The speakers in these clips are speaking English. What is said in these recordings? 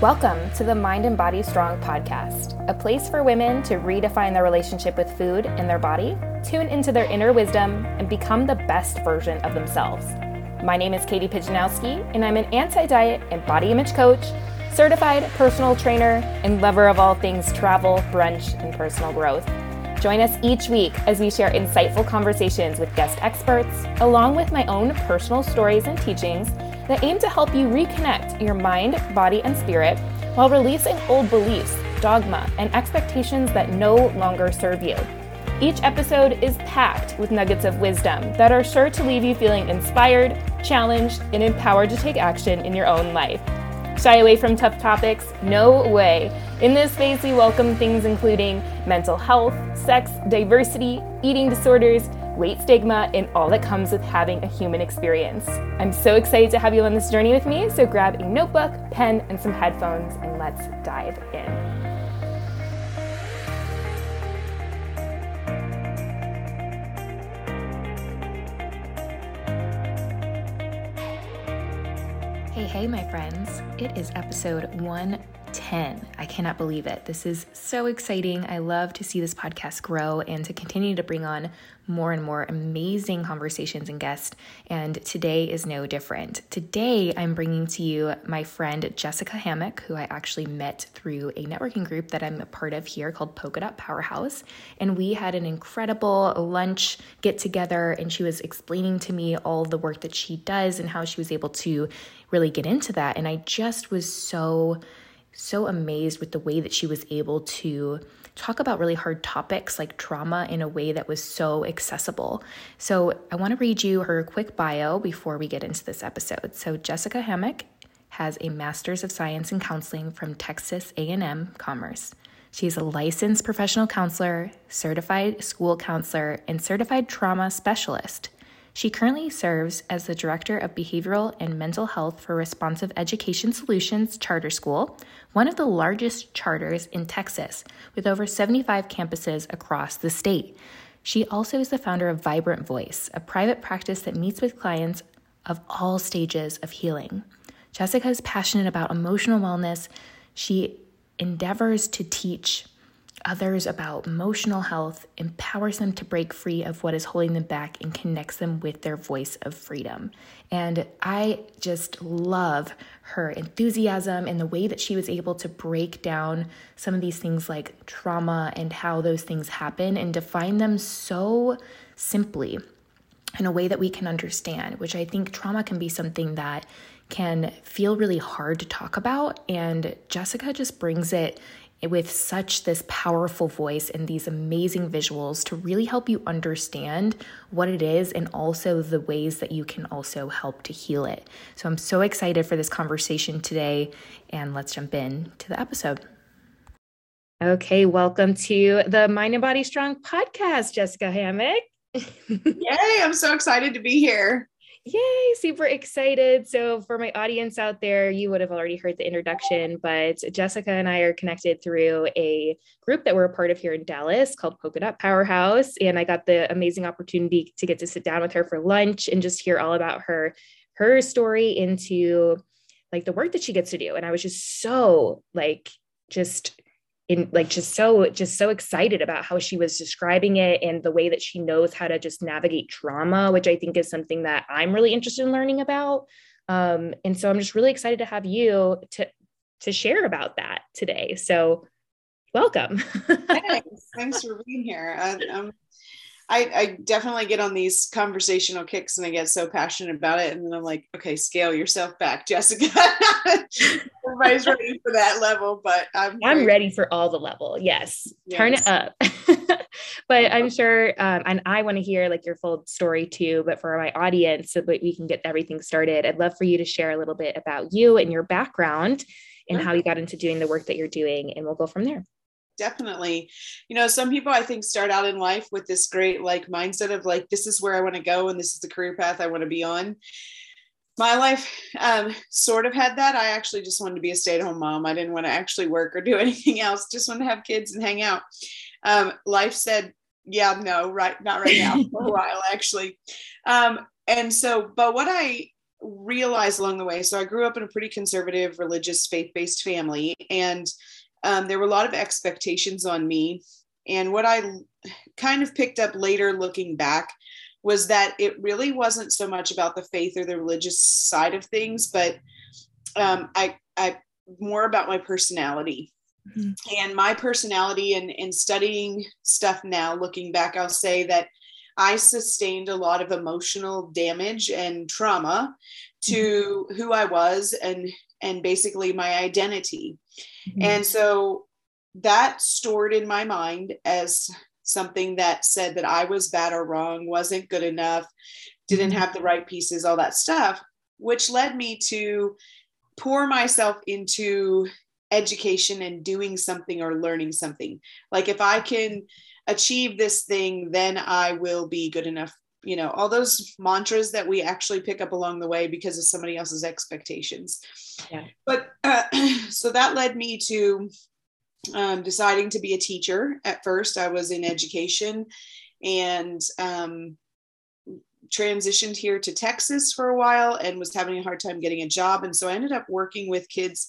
Welcome to the Mind and Body Strong podcast, a place for women to redefine their relationship with food and their body, tune into their inner wisdom, and become the best version of themselves. My name is Katie Pijanowski, and I'm an anti diet and body image coach, certified personal trainer, and lover of all things travel, brunch, and personal growth. Join us each week as we share insightful conversations with guest experts, along with my own personal stories and teachings that aim to help you reconnect your mind, body, and spirit while releasing old beliefs, dogma, and expectations that no longer serve you. Each episode is packed with nuggets of wisdom that are sure to leave you feeling inspired, challenged, and empowered to take action in your own life. Shy away from tough topics? No way. In this space, we welcome things including mental health, sex, diversity, eating disorders, weight stigma, and all that comes with having a human experience. I'm so excited to have you on this journey with me, so grab a notebook, pen, and some headphones, and let's dive in. Hey, hey, my friends. It is episode 110. I cannot believe it. This is so exciting. I love to see this podcast grow and to continue to bring on more and more amazing conversations and guests, and today is no different. Today, I'm bringing to you my friend Jessica Hammock, who I actually met through a networking group that I'm a part of here called Polka Dot Powerhouse. And we had an incredible lunch get together, and she was explaining to me all the work that she does and how she was able to really get into that. And I just was so, so amazed with the way that she was able to talk about really hard topics like trauma in a way that was so accessible. So, I want to read you her quick bio before we get into this episode. So, Jessica Hammock has a master's of science in counseling from Texas A&M Commerce. She's a licensed professional counselor, certified school counselor, and certified trauma specialist. She currently serves as the Director of Behavioral and Mental Health for Responsive Education Solutions Charter School, one of the largest charters in Texas, with over 75 campuses across the state. She also is the founder of Vibrant Voice, a private practice that meets with clients of all stages of healing. Jessica is passionate about emotional wellness. She endeavors to teach others about emotional health, empowers them to break free of what is holding them back, and connects them with their voice of freedom. And I just love her enthusiasm and the way that she was able to break down some of these things like trauma and how those things happen and define them so simply in a way that we can understand, which I think trauma can be something that can feel really hard to talk about. And Jessica just brings it with such this powerful voice and these amazing visuals to really help you understand what it is and also the ways that you can also help to heal it. So I'm so excited for this conversation today and let's jump in to the episode. Okay, welcome to the Mind and Body Strong podcast, Jessica Hammock. Yay, I'm so excited to be here. Yay, super excited. So, for my audience out there, you would have already heard the introduction, but Jessica and I are connected through a group that we're a part of here in Dallas called Polka Dot Powerhouse. And I got the amazing opportunity to get to sit down with her for lunch and just hear all about her her story into like the work that she gets to do. And I was just so like just in like just so just so excited about how she was describing it and the way that she knows how to just navigate trauma which i think is something that i'm really interested in learning about. Um, and so i'm just really excited to have you to to share about that today. So welcome. Thanks. thanks for being here. Um, I, I definitely get on these conversational kicks and I get so passionate about it. And then I'm like, okay, scale yourself back, Jessica. Everybody's ready for that level, but I'm I'm ready for all the level. Yes. yes. Turn it up. but I'm sure um, and I want to hear like your full story too. But for my audience, so that we can get everything started, I'd love for you to share a little bit about you and your background and how you got into doing the work that you're doing, and we'll go from there definitely you know some people i think start out in life with this great like mindset of like this is where i want to go and this is the career path i want to be on. My life um, sort of had that. I actually just wanted to be a stay-at-home mom. I didn't want to actually work or do anything else. Just want to have kids and hang out. Um, life said yeah no right not right now for a while actually. Um, and so but what i realized along the way so i grew up in a pretty conservative religious faith-based family and um, there were a lot of expectations on me and what i kind of picked up later looking back was that it really wasn't so much about the faith or the religious side of things but um, i i more about my personality mm-hmm. and my personality and, and studying stuff now looking back i'll say that I sustained a lot of emotional damage and trauma to mm-hmm. who I was and and basically my identity. Mm-hmm. And so that stored in my mind as something that said that I was bad or wrong, wasn't good enough, didn't mm-hmm. have the right pieces, all that stuff, which led me to pour myself into education and doing something or learning something. Like if I can achieve this thing, then I will be good enough. You know, all those mantras that we actually pick up along the way because of somebody else's expectations. Yeah. But uh, so that led me to um, deciding to be a teacher. At first, I was in education and um, transitioned here to Texas for a while and was having a hard time getting a job. And so I ended up working with kids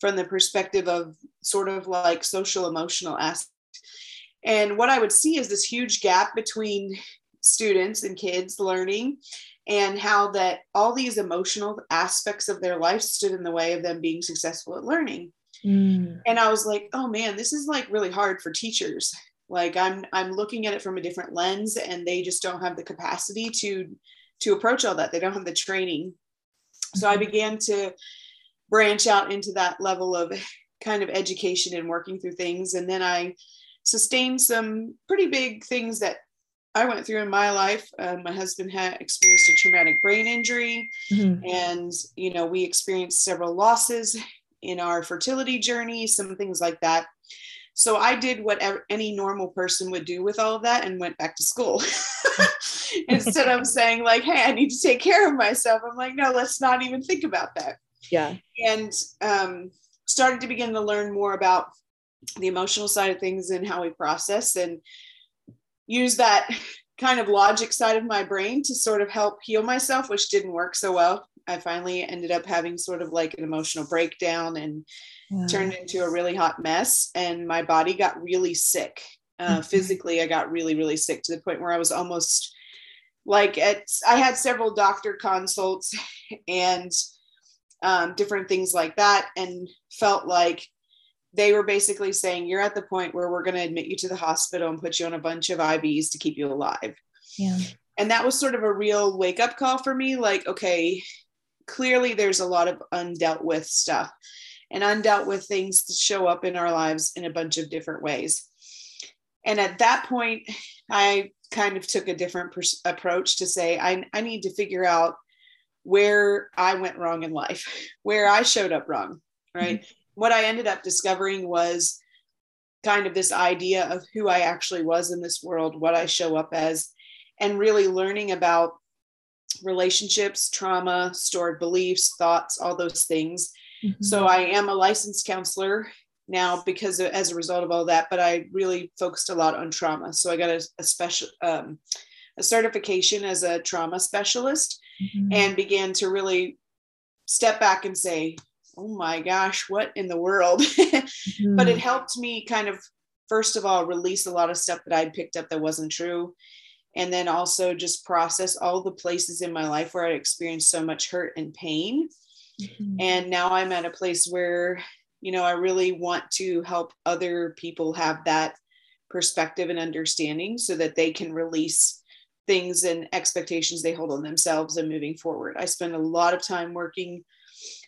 from the perspective of sort of like social emotional aspect. and what I would see is this huge gap between students and kids learning and how that all these emotional aspects of their life stood in the way of them being successful at learning. Mm. And I was like, oh man, this is like really hard for teachers. Like I'm I'm looking at it from a different lens and they just don't have the capacity to to approach all that. They don't have the training. So I mm-hmm. began to branch out into that level of kind of education and working through things and then I sustained some pretty big things that I went through in my life. Um, my husband had experienced a traumatic brain injury, mm-hmm. and you know we experienced several losses in our fertility journey, some things like that. So I did what any normal person would do with all of that and went back to school. Instead of saying like, "Hey, I need to take care of myself," I'm like, "No, let's not even think about that." Yeah. And um, started to begin to learn more about the emotional side of things and how we process and use that kind of logic side of my brain to sort of help heal myself, which didn't work so well. I finally ended up having sort of like an emotional breakdown and yeah. turned into a really hot mess. And my body got really sick. Uh, mm-hmm. Physically, I got really, really sick to the point where I was almost like at, I had several doctor consults and um, different things like that, and felt like they were basically saying you're at the point where we're going to admit you to the hospital and put you on a bunch of IVs to keep you alive. Yeah. And that was sort of a real wake up call for me like okay, clearly there's a lot of undealt with stuff and undealt with things to show up in our lives in a bunch of different ways. And at that point I kind of took a different pers- approach to say I I need to figure out where I went wrong in life, where I showed up wrong, right? Mm-hmm what I ended up discovering was kind of this idea of who I actually was in this world, what I show up as, and really learning about relationships, trauma, stored beliefs, thoughts, all those things. Mm-hmm. So I am a licensed counselor now because of, as a result of all that, but I really focused a lot on trauma. So I got a, a special um, a certification as a trauma specialist mm-hmm. and began to really step back and say, oh my gosh, what in the world? mm-hmm. But it mm-hmm. helped me kind of, first of all, release a lot of stuff that I'd picked up that wasn't true. And then also just process all the places in my life where I experienced so much hurt and pain. Mm-hmm. And now I'm at a place where, you know, I really want to help other people have that perspective and understanding so that they can release things and expectations they hold on themselves and moving forward. I spend a lot of time working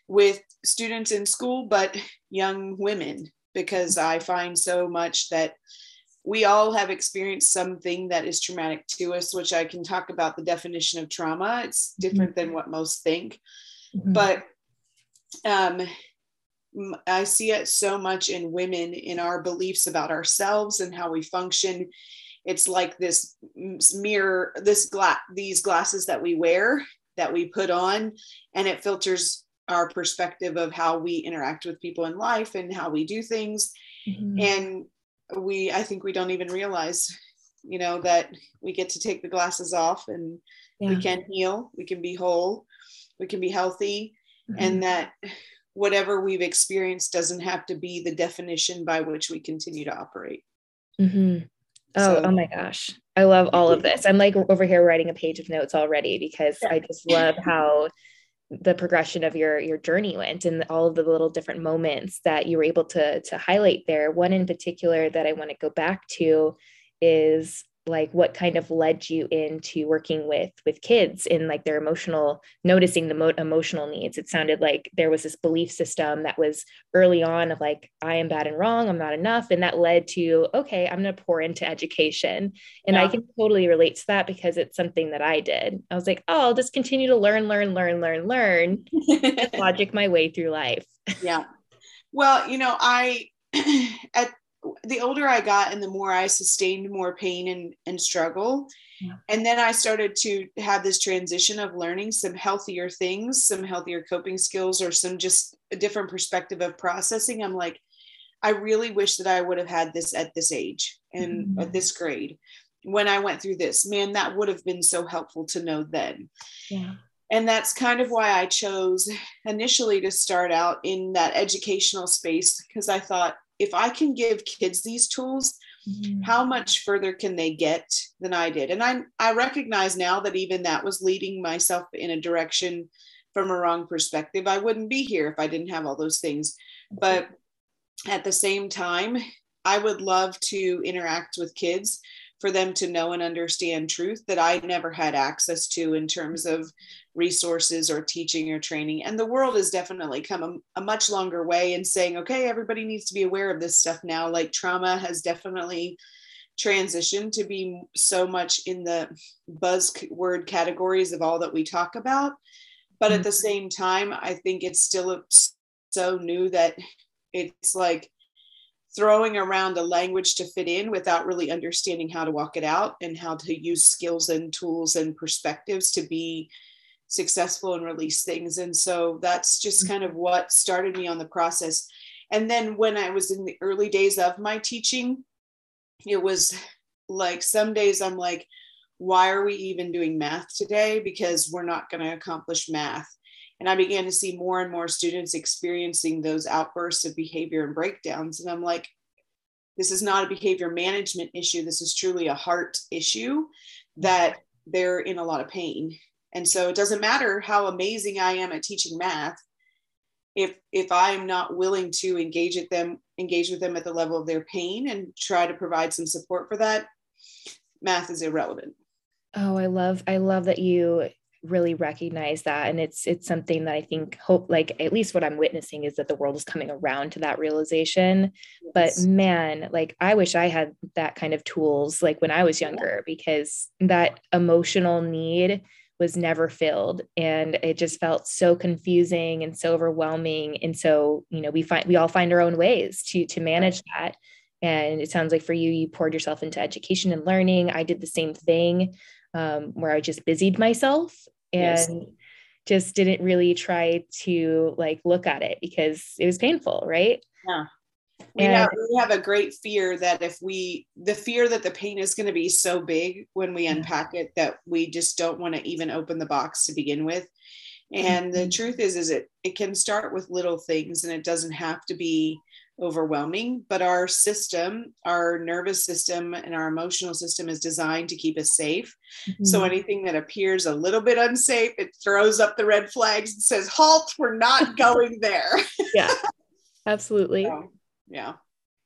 with students in school, but young women, because I find so much that we all have experienced something that is traumatic to us, which I can talk about the definition of trauma. It's different mm-hmm. than what most think. Mm-hmm. But um, I see it so much in women in our beliefs about ourselves and how we function. It's like this mirror, this glass, these glasses that we wear that we put on, and it filters our perspective of how we interact with people in life and how we do things mm-hmm. and we i think we don't even realize you know that we get to take the glasses off and yeah. we can heal we can be whole we can be healthy mm-hmm. and that whatever we've experienced doesn't have to be the definition by which we continue to operate mm-hmm. oh so, oh my gosh i love all of this i'm like over here writing a page of notes already because yeah. i just love how the progression of your your journey went and all of the little different moments that you were able to to highlight there. One in particular that i want to go back to is like what kind of led you into working with with kids in like their emotional noticing the mo- emotional needs? It sounded like there was this belief system that was early on of like i am bad and wrong i'm not enough and that led to okay i'm going to pour into education. And yeah. i can totally relate to that because it's something that i did. I was like oh i'll just continue to learn learn learn learn learn logic my way through life. Yeah. Well you know i at the older I got and the more I sustained more pain and, and struggle. Yeah. And then I started to have this transition of learning some healthier things, some healthier coping skills, or some just a different perspective of processing. I'm like, I really wish that I would have had this at this age and mm-hmm. at this grade when I went through this. Man, that would have been so helpful to know then. Yeah. And that's kind of why I chose initially to start out in that educational space because I thought if I can give kids these tools, mm-hmm. how much further can they get than I did? And I I recognize now that even that was leading myself in a direction from a wrong perspective. I wouldn't be here if I didn't have all those things. But at the same time, I would love to interact with kids for them to know and understand truth that I never had access to in terms of resources or teaching or training. And the world has definitely come a, a, much longer way in saying, okay, everybody needs to be aware of this stuff now. Like trauma has definitely transitioned to be so much in the buzzword categories of all that we talk about. But at the mm-hmm. same time, I think it's still so new that it's like throwing around a language to fit in without really understanding how to walk it out and how to use skills and tools and perspectives to be successful and release things. And so that's just mm-hmm. kind of what started me on the process. And then when I was in the early days of my teaching, it was like some days I'm like, why are we even doing math today? Because we're not going to accomplish math. And I began to see more and more students experiencing those outbursts of behavior and breakdowns. And I'm like, this is not a behavior management issue. This is truly a heart issue that they're in a lot of pain. And so it doesn't matter how amazing I am at teaching math. If if I'm not willing to engage at them, engage with them at the level of their pain and try to provide some support for that, math is irrelevant. Oh, I love I love that you really recognize that and it's it's something that i think hope like at least what i'm witnessing is that the world is coming around to that realization. Yes. but man like i wish i had that kind of tools like when i was younger because that emotional need was never filled and it just felt so confusing and so overwhelming. And so you know we find we all find our own ways to to manage that. And it sounds like for you you poured yourself into education and learning. I did the same thing um, where I just busied myself and yes. just didn't really try to like look at it because it was painful, right? Yeah. We and, have, we have a great fear that if we, the fear that the pain is going to be so big when we unpack it that we just don't want to even open the box to begin with. And mm-hmm. the truth is, is it it can start with little things, and it doesn't have to be overwhelming, but our system, our nervous system, and our emotional system is designed to keep us safe. Mm-hmm. So anything that appears a little bit unsafe, it throws up the red flags and says, Halt, we're not going there. yeah, absolutely. So, yeah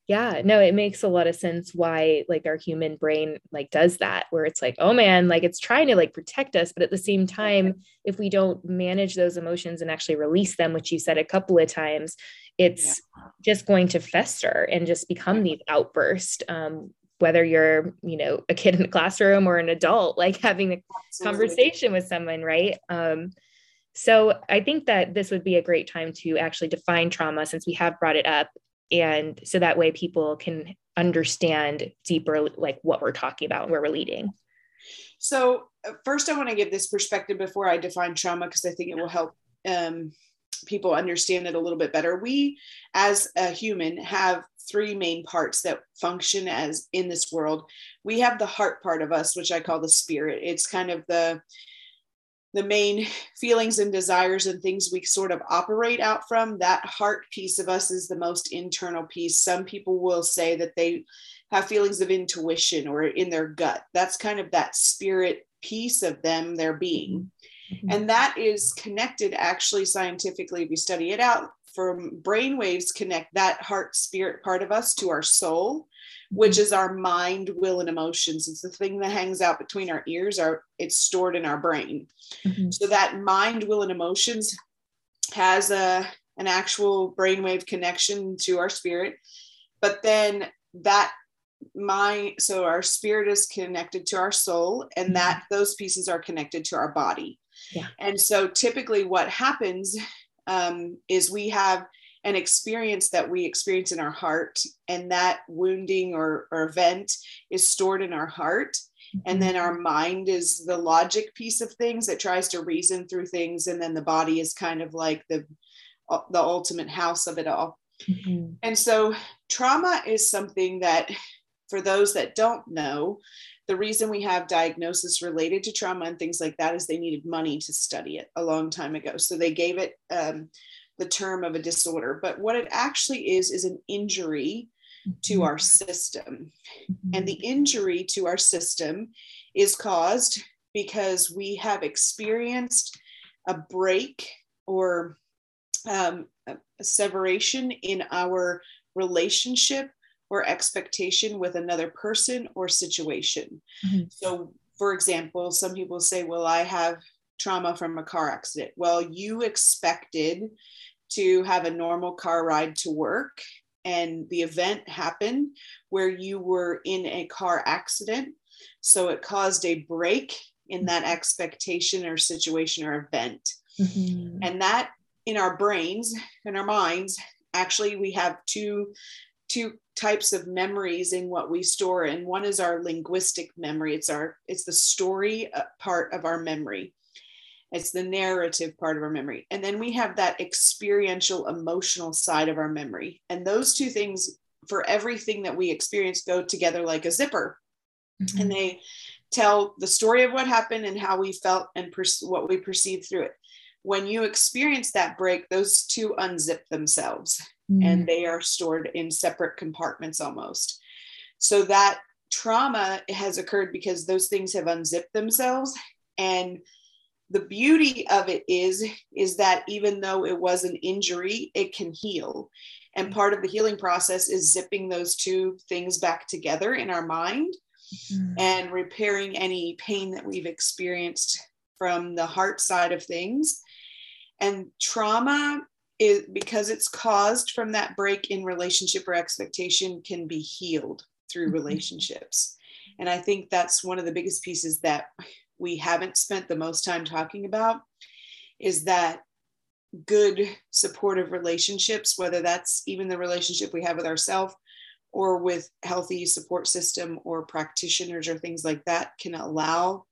yeah no it makes a lot of sense why like our human brain like does that where it's like oh man like it's trying to like protect us but at the same time if we don't manage those emotions and actually release them which you said a couple of times it's yeah. just going to fester and just become these outbursts um, whether you're you know a kid in the classroom or an adult like having a Absolutely. conversation with someone right um, so i think that this would be a great time to actually define trauma since we have brought it up and so that way people can understand deeper like what we're talking about and where we're leading. So uh, first i want to give this perspective before i define trauma because i think it will help um, people understand it a little bit better. We as a human have three main parts that function as in this world. We have the heart part of us which i call the spirit. It's kind of the the main feelings and desires and things we sort of operate out from that heart piece of us is the most internal piece. Some people will say that they have feelings of intuition or in their gut. That's kind of that spirit piece of them their being. Mm-hmm. and that is connected actually scientifically if you study it out from brain waves connect that heart spirit part of us to our soul which is our mind will and emotions it's the thing that hangs out between our ears are it's stored in our brain mm-hmm. so that mind will and emotions has a an actual brainwave connection to our spirit but then that my so our spirit is connected to our soul and mm-hmm. that those pieces are connected to our body yeah. and so typically what happens um, is we have an experience that we experience in our heart and that wounding or, or event is stored in our heart. And then our mind is the logic piece of things that tries to reason through things and then the body is kind of like the the ultimate house of it all. Mm-hmm. and so trauma is something that for those that don't know the reason we have diagnosis related to trauma and things like that is they needed money to study it a long time ago. So they gave it um, the term of a disorder, but what it actually is is an injury to mm-hmm. our system. And the injury to our system is caused because we have experienced a break or um, a separation in our relationship or expectation with another person or situation. Mm-hmm. So, for example, some people say, Well, I have trauma from a car accident. Well, you expected to have a normal car ride to work and the event happened where you were in a car accident. So it caused a break in that expectation or situation or event. Mm-hmm. and that in our brains in our minds actually we have two two types of memories in what we store and one is our linguistic memory. It's our it's the story uh, part of our memory it's the narrative part of our memory. And then we have that experiential, emotional side of our memory. And those two things, for everything that we experience, go together like a zipper. Mm-hmm. And they tell the story of what happened and how we felt and per- what we perceived through it. When you experience that break, those two unzip themselves mm-hmm. and they are stored in separate compartments almost. So that trauma has occurred because those things have unzipped themselves and the beauty of it is is that even though it was an injury it can heal and part of the healing process is zipping those two things back together in our mind mm-hmm. and repairing any pain that we've experienced from the heart side of things and trauma is because it's caused from that break in relationship or expectation can be healed through mm-hmm. relationships and i think that's one of the biggest pieces that we haven't spent the most time talking about is that good supportive relationships whether that's even the relationship we have with ourselves or with healthy support system or practitioners or things like that can allow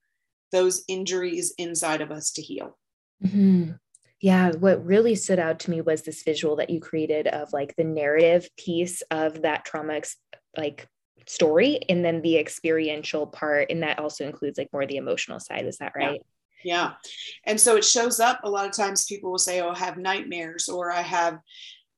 those injuries inside of us to heal mm-hmm. yeah what really stood out to me was this visual that you created of like the narrative piece of that trauma like story and then the experiential part and that also includes like more the emotional side is that right yeah. yeah. and so it shows up a lot of times people will say oh i have nightmares or i have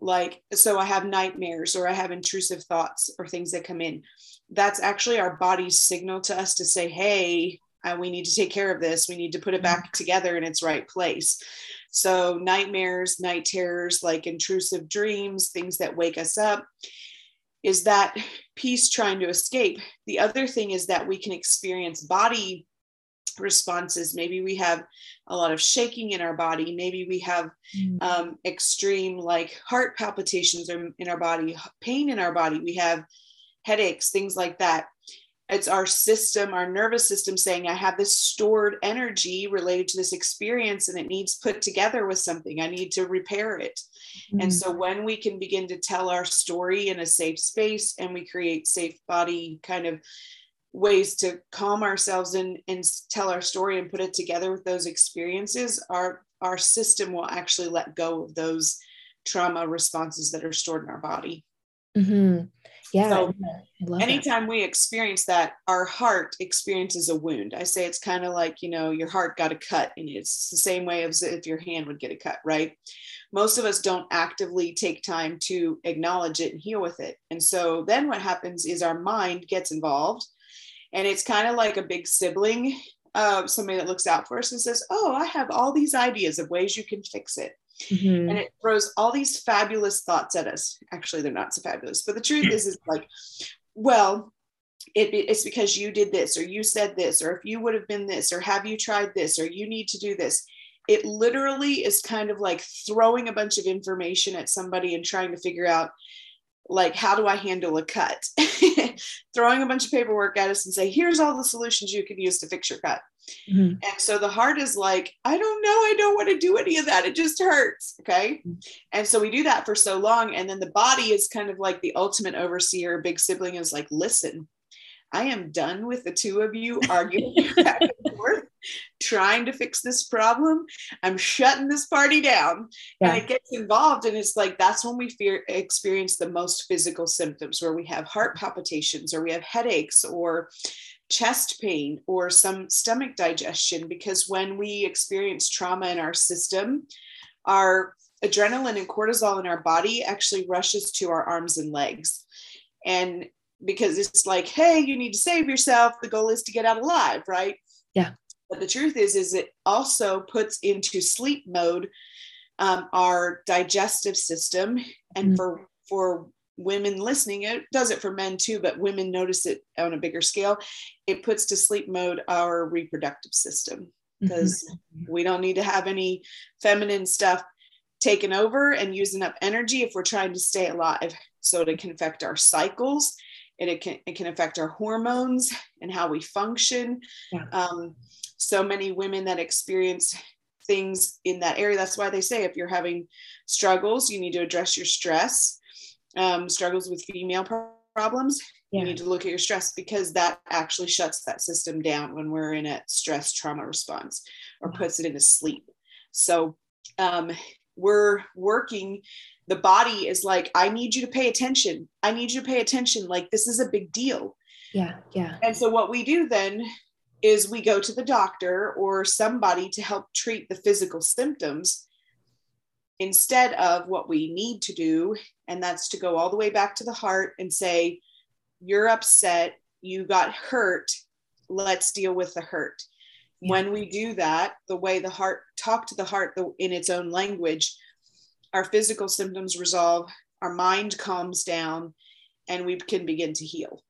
like so i have nightmares or i have intrusive thoughts or things that come in that's actually our body's signal to us to say hey uh, we need to take care of this we need to put it back mm-hmm. together in its right place so nightmares night terrors like intrusive dreams things that wake us up is that piece trying to escape. The other thing is that we can experience body responses. Maybe we have a lot of shaking in our body. Maybe we have mm. um, extreme like heart palpitations in our body, pain in our body. We have headaches, things like that it's our system, our nervous system saying, I have this stored energy related to this experience and it needs put together with something. I need to repair it. Mm-hmm. And so when we can begin to tell our story in a safe space and we create safe body kind of ways to calm ourselves and, and tell our story and put it together with those experiences, our our system will actually let go of those trauma responses that are stored in our body. Mm-hmm. Yeah. So anytime that. we experience that, our heart experiences a wound. I say it's kind of like, you know, your heart got a cut and it's the same way as if your hand would get a cut, right? Most of us don't actively take time to acknowledge it and heal with it. And so then what happens is our mind gets involved and it's kind of like a big sibling, uh, somebody that looks out for us and says, Oh, I have all these ideas of ways you can fix it. Mm-hmm. And it throws all these fabulous thoughts at us. Actually, they're not so fabulous, but the truth is, is like, well, it, it's because you did this, or you said this, or if you would have been this, or have you tried this, or you need to do this. It literally is kind of like throwing a bunch of information at somebody and trying to figure out like how do i handle a cut? Throwing a bunch of paperwork at us and say here's all the solutions you can use to fix your cut. Mm-hmm. and so the heart is like i don't know. I don't want to do any of that. It just hurts. Okay? Mm-hmm. and so we do that for so long and then the body is kind of like the ultimate overseer big sibling is like listen I am done with the two of you arguing back and forth, trying to fix this problem. I'm shutting this party down. Yeah. And it gets involved. And it's like that's when we fear experience the most physical symptoms where we have heart palpitations or we have headaches or chest pain or some stomach digestion. Because when we experience trauma in our system, our adrenaline and cortisol in our body actually rushes to our arms and legs. And because it's like, hey, you need to save yourself. The goal is to get out alive, right? Yeah. But the truth is, is it also puts into sleep mode um, our digestive system, and mm-hmm. for for women listening, it does it for men too, but women notice it on a bigger scale. It puts to sleep mode our reproductive system because mm-hmm. we don't need to have any feminine stuff taken over and using up energy if we're trying to stay alive. So it can affect our cycles it, it, can, it can affect our hormones and how we function. Yeah. Um, so many women that experience things in that area. That's why they say if you're having struggles, you need to address your stress. Um, struggles with female problems, yeah. you need to look at your stress because that actually shuts that system down when we're in a stress trauma response or puts it into sleep. So um, we're working the body is like i need you to pay attention. I need you to pay attention. Like this is a big deal. Yeah yeah. And so what we do then is we go to the doctor or somebody to help treat the physical symptoms instead of what we need to do. And that's to go all the way back to the heart and say you're upset. You got hurt. Let's deal with the hurt. Yeah. when we do that the way the heart talk to the heart in its own language our physical symptoms resolve, our mind calms down, and we can begin to heal.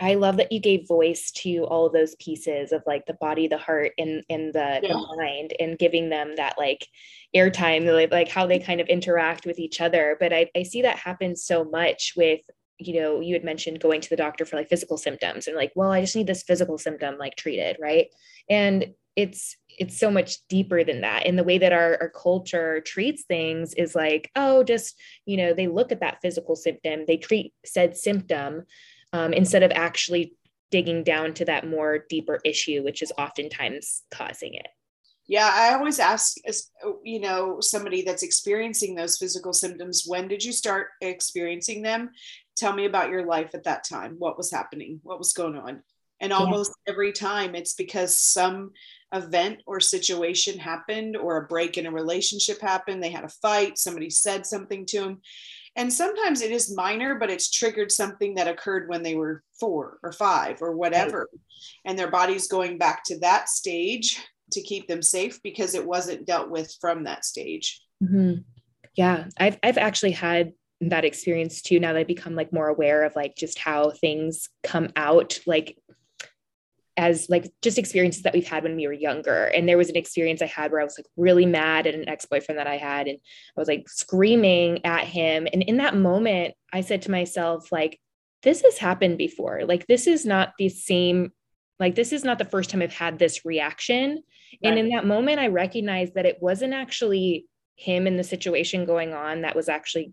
I love that you gave voice to all of those pieces of like the body, the heart, and and the, yeah. the mind, and giving them that like airtime, like, like how they kind of interact with each other. But I, I see that happen so much with you know you had mentioned going to the doctor for like physical symptoms and like well i just need this physical symptom like treated right and it's it's so much deeper than that. And the way that our, our culture treats things is like oh just you know they look at that physical symptom they treat said symptom um, instead of actually digging down to that more deeper issue which is oftentimes causing it. Yeah i always ask you know somebody that's experiencing those physical symptoms when did you start experiencing them? Tell me about your life at that time. What was happening? What was going on and almost yeah. every time it's because some event or situation happened or a break in a relationship happened they had a fight somebody said something to them and sometimes it is minor but it's triggered something that occurred when they were four or five or whatever right. and their body's going back to that stage to keep them safe because it wasn't dealt with from that stage mm-hmm. yeah I've, I've actually had that experience too now that i become like more aware of like just how things come out like as like just experiences that we've had when we were younger. And there was an experience I had where I was like really mad at an ex-boyfriend that I had and I was like screaming at him and in that moment I said to myself like this has happened before. Like this is not the same like this is not the first time I've had this reaction. Right. And in that moment I recognized that it wasn't actually him and the situation going on that was actually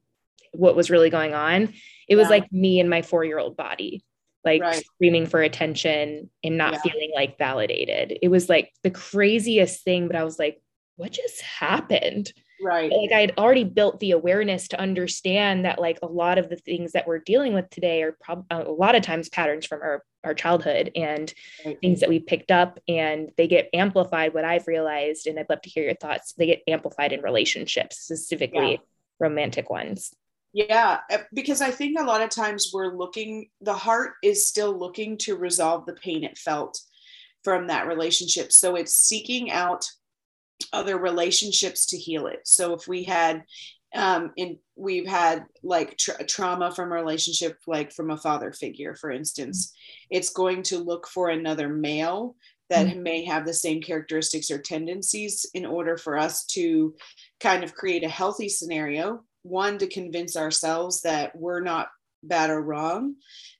what was really going on. It was like me and my 4-year-old body like right. screaming for attention and not yeah. feeling like validated. It was like the craziest thing, but I was like, what just happened? right like i'd already built the awareness to understand that like a lot of the things that we're dealing with today are prob- uh, a lot of times patterns from our our childhood and right. things that we picked up and they get amplified what i've realized and i'd love to hear your thoughts they get amplified in relationships specifically yeah. romantic ones yeah uh, because i think a lot of times we're looking the heart is still looking to resolve the pain it felt from that relationship so it's seeking out other relationships to heal it so if we had um in we've had like tra- trauma from a relationship like from a father figure for instance it's going to look for another male that mm-hmm. may have the same characteristics or tendencies in order for us to kind of create a healthy scenario one to convince ourselves that we're not bad or wrong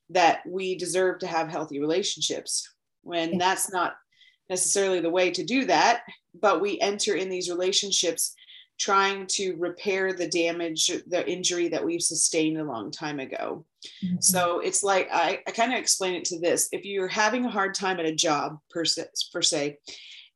that we deserve to have healthy relationships when that's not necessarily the way to do that but we enter in these relationships trying to repair the damage, the injury that we've sustained a long time ago. Mm-hmm. So it's like I, I kind of explain it to this: if you're having a hard time at a job per se, per se,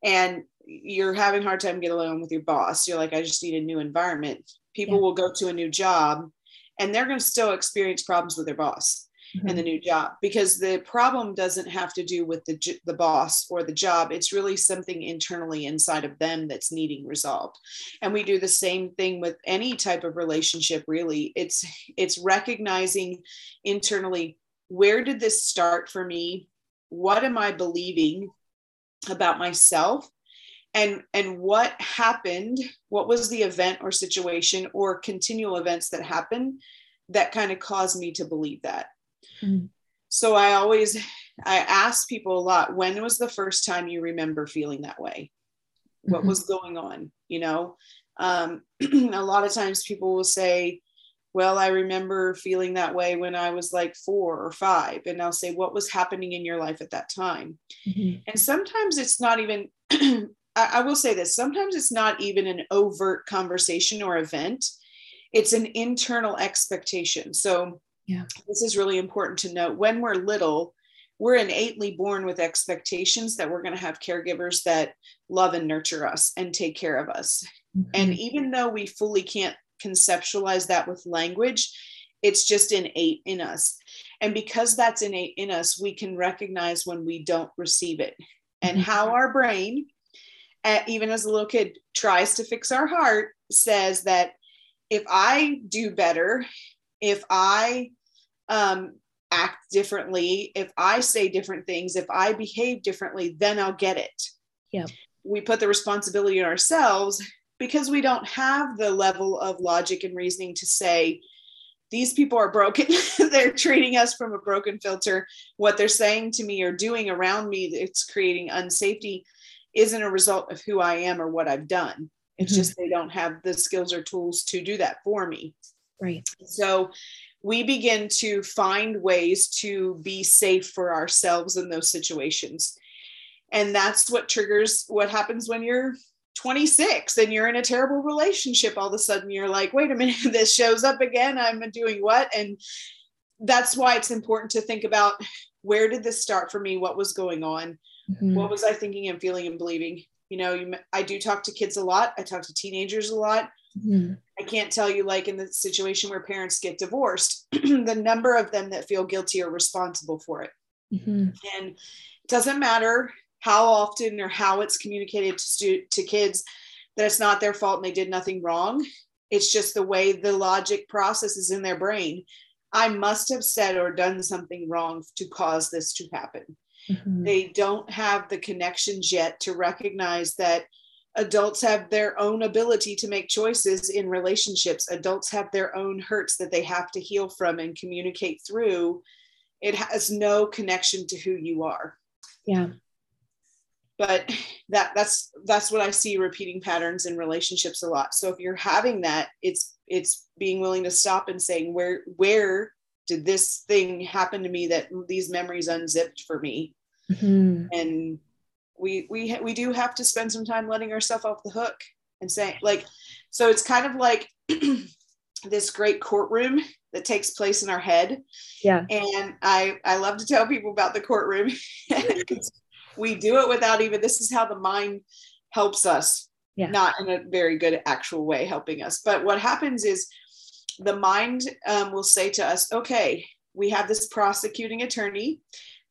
and you're having a hard time getting along with your boss, you're like, I just need a new environment. People yeah. will go to a new job, and they're going to still experience problems with their boss mm-hmm. and the new job because the problem doesn't have to do with the the boss or the job. It's really something internally inside of them that's needing resolved. And we do the same thing with any type of relationship really. It's it's recognizing internally where did this start for me? What am i believing about myself and and what happened what was the event or situation or continual events that happened that kind of caused me to believe that Mm-hmm. So I always I ask people a lot, when was the first time you remember feeling that way? What mm-hmm. was going on? You know, um, a lot of times people will say, well, I remember feeling that way when I was like four or five. And I'll say, what was happening in your life at that time? Mm-hmm. And sometimes it's not even, I, I will say this sometimes it's not even an overt conversation or event, it's an internal expectation. So yeah. This is really important to note. When we're little, we're innately born with expectations that we're going to have caregivers that love and nurture us and take care of us. Mm-hmm. And even though we fully can't conceptualize that with language, it's just innate in us. And because that's innate in us, we can recognize when we don't receive it and mm-hmm. how our brain, even as a little kid, tries to fix our heart, says that if I do better, if I um, act differently, if I say different things, if I behave differently, then I'll get it. Yeah. We put the responsibility on ourselves because we don't have the level of logic and reasoning to say, these people are broken. they're treating us from a broken filter. What they're saying to me or doing around me it's creating unsafety isn't a result of who I am or what I've done. It's mm-hmm. just they don't have the skills or tools to do that for me. Right. So we begin to find ways to be safe for ourselves in those situations. And that's what triggers what happens when you're 26 and you're in a terrible relationship. All of a sudden, you're like, wait a minute, this shows up again. I'm doing what? And that's why it's important to think about where did this start for me? What was going on? Mm-hmm. What was I thinking and feeling and believing? You know, you, I do talk to kids a lot, I talk to teenagers a lot. Mm-hmm. I can't tell you, like in the situation where parents get divorced, the number of them that feel guilty or responsible for it. Mm-hmm. And it doesn't matter how often or how it's communicated to, stu- to kids that it's not their fault and they did nothing wrong. It's just the way the logic processes in their brain. I must have said or done something wrong to cause this to happen. Mm-hmm. They don't have the connections yet to recognize that adults have their own ability to make choices in relationships. Adults have their own hurts that they have to heal from and communicate through. It has no connection to who you are. Yeah. But that that's that's what i see repeating patterns in relationships a lot. So if you're having that it's it's being willing to stop and saying where where did this thing happen to me that these memories unzipped for me mm-hmm. and we we we do have to spend some time letting ourselves off the hook and saying like so it's kind of like this great courtroom that takes place in our head yeah and i i love to tell people about the courtroom we do it without even this is how the mind helps us yeah. not in a very good actual way helping us. But what happens is the mind um, will say to us, okay, we have this prosecuting attorney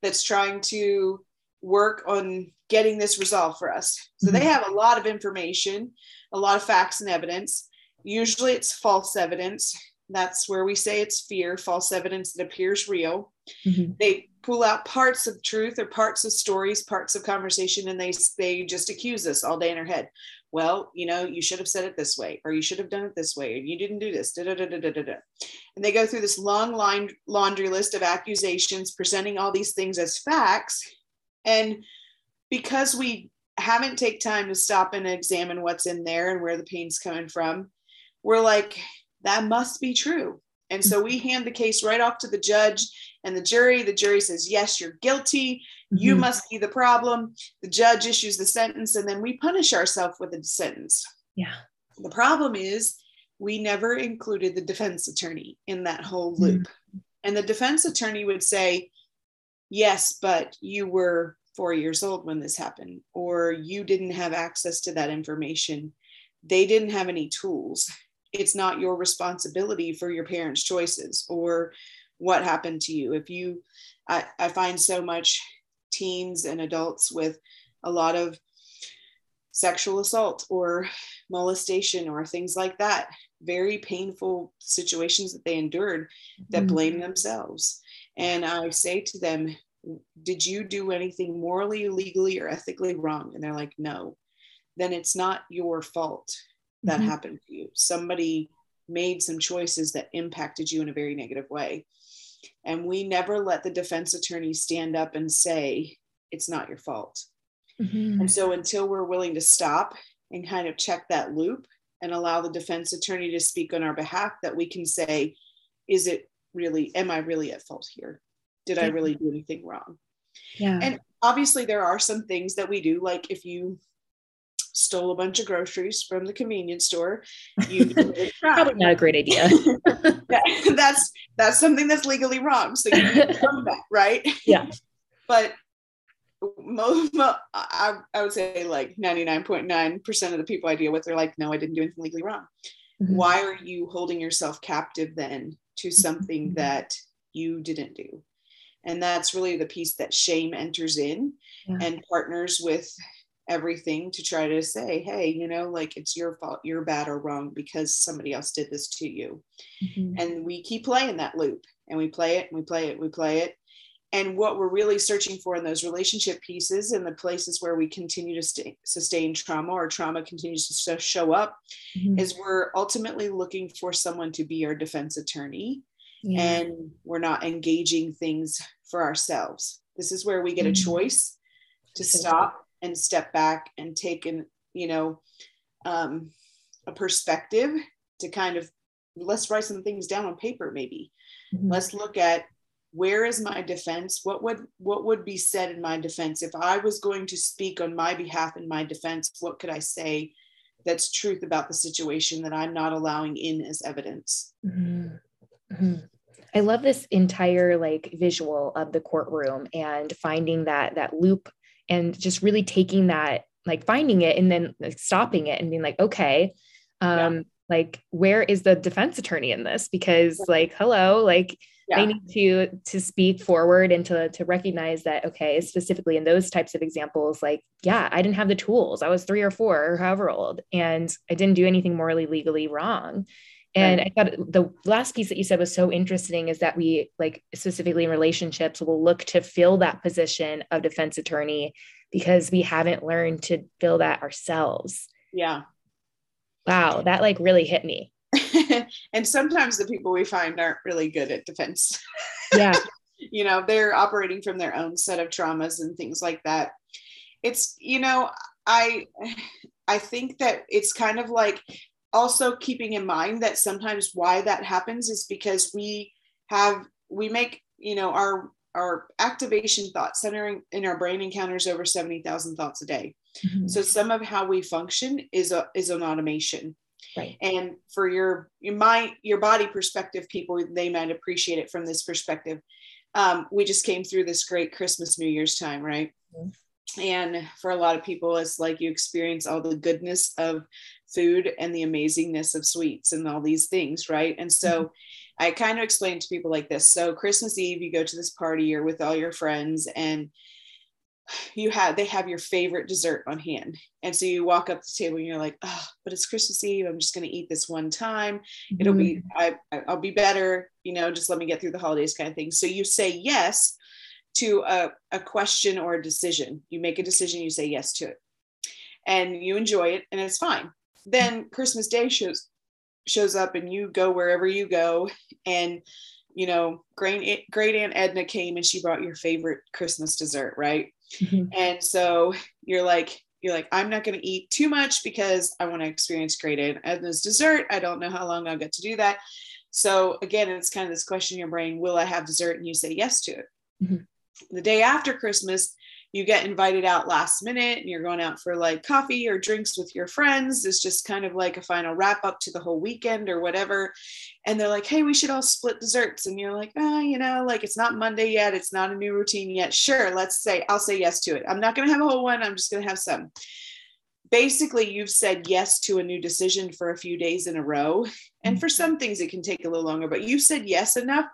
that's trying to work on getting this resolved for us. So mm-hmm. they have a lot of information, a lot of facts and evidence. Usually it's false evidence. That's where we say it's fear, false evidence that appears real. Mm-hmm. They pull out parts of truth or parts of stories, parts of conversation, and they they just accuse us all day in our head. Well, you know, you should have said it this way, or you should have done it this way, and you didn't do this. Da, da, da, da, da, da. And they go through this long line laundry list of accusations, presenting all these things as facts. And because we haven't take time to stop and examine what's in there and where the pain's coming from, we're like, that must be true. And so mm. we hand the case right off to the judge and the jury. The jury says, yes, you're guilty. You mm-hmm. must be the problem. The judge issues the sentence, and then we punish ourselves with a sentence. Yeah. The problem is we never included the defense attorney in that whole loop. Mm-hmm. And the defense attorney would say, yes, but you were four years old when this happened, or you didn't have access to that information. They didn't have any tools it's not your responsibility for your parents' choices or what happened to you. If you, I, I find so much teens and adults with a lot of sexual assault or molestation or things like that very painful situations that they endured that mm-hmm. blame themselves and i say to them did you do anything morally legally or ethically wrong and they're like no then it's not your fault that mm-hmm. happened to you. Somebody made some choices that impacted you in a very negative way. And we never let the defense attorney stand up and say, it's not your fault. Mm-hmm. And so until we're willing to stop and kind of check that loop and allow the defense attorney to speak on our behalf, that we can say, is it really, am I really at fault here? Did I really do anything wrong? Yeah. And obviously, there are some things that we do, like if you stole a bunch of groceries from the convenience store. You probably not a great idea. that's that's something that's legally wrong. So you come back, right? Yeah. But most, I, I would say like 99.9% of the people I deal with are like, no, I didn't do anything legally wrong. Mm-hmm. Why are you holding yourself captive then to something mm-hmm. that you didn't do? And that's really the piece that shame enters in yeah. and partners with everything to try to say, hey, you know, like it's your fault, you're bad or wrong because somebody else did this to you. Mm-hmm. And we keep playing that loop and we play it and we play it, we play it. And what we're really searching for in those relationship pieces and the places where we continue to stay, sustain trauma or trauma continues to show up mm-hmm. is we're ultimately looking for someone to be our defense attorney. Yeah. And we're not engaging things for ourselves. This is where we get a mm-hmm. choice to stop and step back and take an you know um, a perspective to kind of let's write some things down on paper maybe mm-hmm. let's look at where is my defense what would what would be said in my defense if i was going to speak on my behalf in my defense what could i say that's truth about the situation that i'm not allowing in as evidence mm-hmm. Mm-hmm. i love this entire like visual of the courtroom and finding that that loop and just really taking that like finding it and then like, stopping it and being like okay um yeah. like where is the defense attorney in this because like hello like yeah. they need to to speak forward and to to recognize that okay specifically in those types of examples like yeah i didn't have the tools i was 3 or 4 or however old and i didn't do anything morally legally wrong and. I thought the last piece that you said was so interesting is that we, like, specifically in relationships, will look to fill that position of defense attorney because we haven't learned to fill that ourselves. Yeah. Wow. That like really hit me. and sometimes the people we find aren't really good at defense. Yeah. you know, they're operating from their own set of traumas and things like that. It's, you know, I, I think that it's kind of like also keeping in mind that sometimes why that happens is because we have we make you know our our activation thought centering in our brain encounters over 70,000 thoughts a day. Mm-hmm. So some of how we function is a is an automation. Right. And for your your mind your body perspective people they might appreciate it from this perspective. Um, we just came through this great Christmas New Year's time, right? Mm-hmm. and for a lot of people it's like you experience all the goodness of food and the amazingness of sweets and all these things right and so mm-hmm. i kind of explain to people like this so christmas eve you go to this party you're with all your friends and you have they have your favorite dessert on hand and so you walk up to the table and you're like oh but it's christmas eve i'm just going to eat this one time it'll be mm-hmm. I, i'll be better you know just let me get through the holidays kind of thing so you say yes to a, a question or a decision. You make a decision, you say yes to it, and you enjoy it, and it's fine. Then Christmas Day shows shows up, and you go wherever you go, and you know, great great Aunt Edna came and she brought your favorite Christmas dessert, right? Mm-hmm. And so you're like, you're like, I'm not going to eat too much because I want to experience great Aunt Edna's dessert. I don't know how long I'll get to do that. So again, it's kind of this question in your brain: Will I have dessert? And you say yes to it. Mm-hmm the day after Christmas, you get invited out last minute and you're going out for like coffee or drinks with your friends. It's just kind of like a final wrap up to the whole weekend or whatever. And they're like, hey, we should all split desserts. And you're like, oh, you know, like it's not Monday yet. It's not a new routine yet. Sure, let's say, I'll say yes to it. I'm not going to have a whole one. I'm just going to have some. Basically, you've said yes to a new decision for a few days in a row. And for mm-hmm. some things, it can take a little longer, but you said yes enough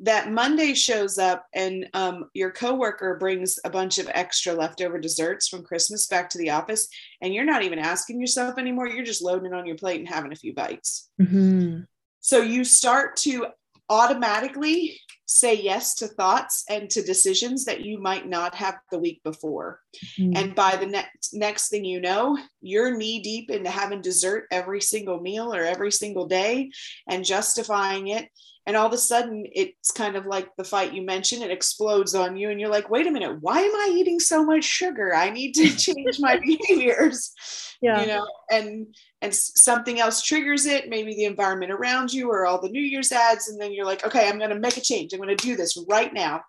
that Monday shows up and um, your coworker brings a bunch of extra leftover desserts from Christmas back to the office, and you're not even asking yourself anymore. You're just loading it on your plate and having a few bites. Mm-hmm. So you start to automatically say yes to thoughts and to decisions that you might not have the week before. Mm-hmm. And by the next next thing you know, you're knee deep into having dessert every single meal or every single day and justifying it and all of a sudden it's kind of like the fight you mentioned it explodes on you and you're like wait a minute why am i eating so much sugar i need to change my behaviors yeah. you know and and something else triggers it maybe the environment around you or all the new year's ads and then you're like okay i'm going to make a change i'm going to do this right now